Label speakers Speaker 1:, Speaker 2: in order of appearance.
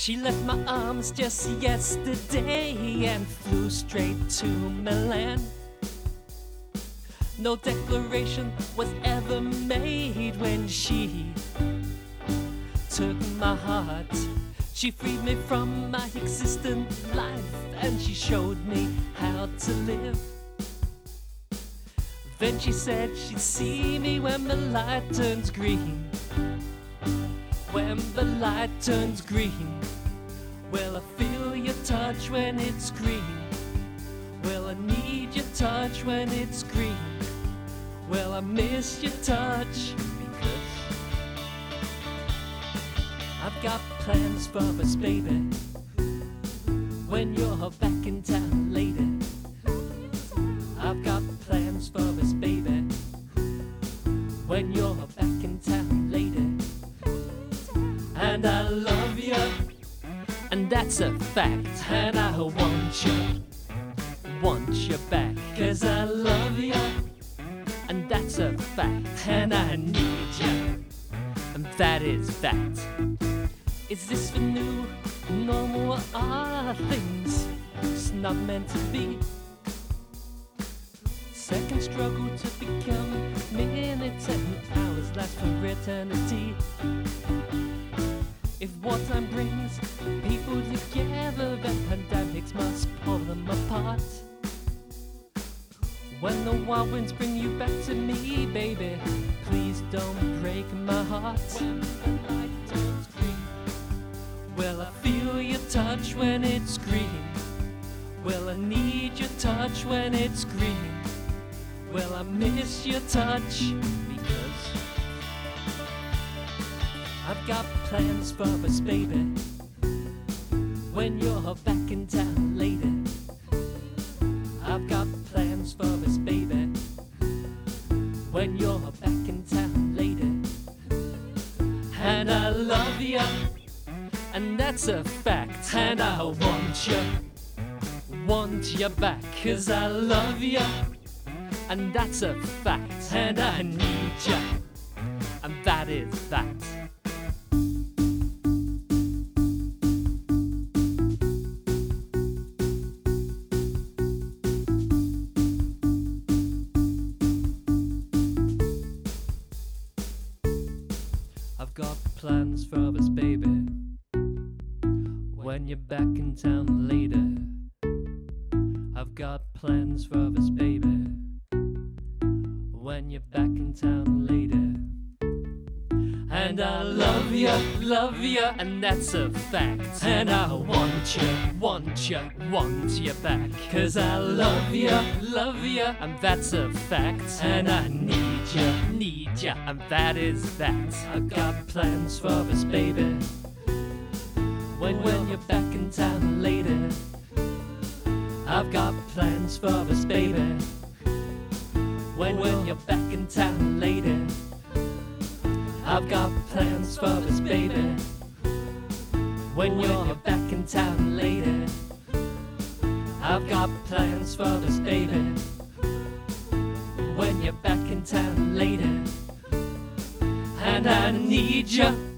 Speaker 1: She left my arms just yesterday and flew straight to Milan. No declaration was ever made when she took my heart. She freed me from my existent life and she showed me how to live. Then she said she'd see me when the light turns green. When the light turns green, well, I feel your touch when it's green. Well, I need your touch when it's green. Well, I miss your touch because I've got plans for us, baby. When you're back in town later, I've got plans for us, baby. When you're back in town later, and I love you, that's a fact. And I want you, want you back, cause I love you, and that's a fact. And I need you, and that is fact. Is this the new normal? Are things it's not meant to be? Second struggle to become minutes and hours last for eternity. If wartime brings people together, then pandemics must pull them apart. When the wild winds bring you back to me, baby, please don't break my heart. When the light turns green, well, I feel your touch when it's green. Well, I need your touch when it's green. Well, I miss your touch I've got plans for us, baby. When you're back in town later, I've got plans for us, baby. When you're back in town later, and I love you, and that's a fact, and I want you, want you back, cause I love you and that's a fact. And I need you, and that is that. Got plans for us, baby. When you're back in town later, I've got plans for us, baby when you're back in town later. And I love you, love you, and that's a fact. And I want you, want you, want you back. Cause I love you, love you, and that's a fact. And I need you, and that is that. I've got plans for us, baby. When, when you're back in town later, I've got plans for us, baby when, when you're back in town later. I've got plans for us, baby. When you're back in town later. I've got plans for us, baby. And I need you.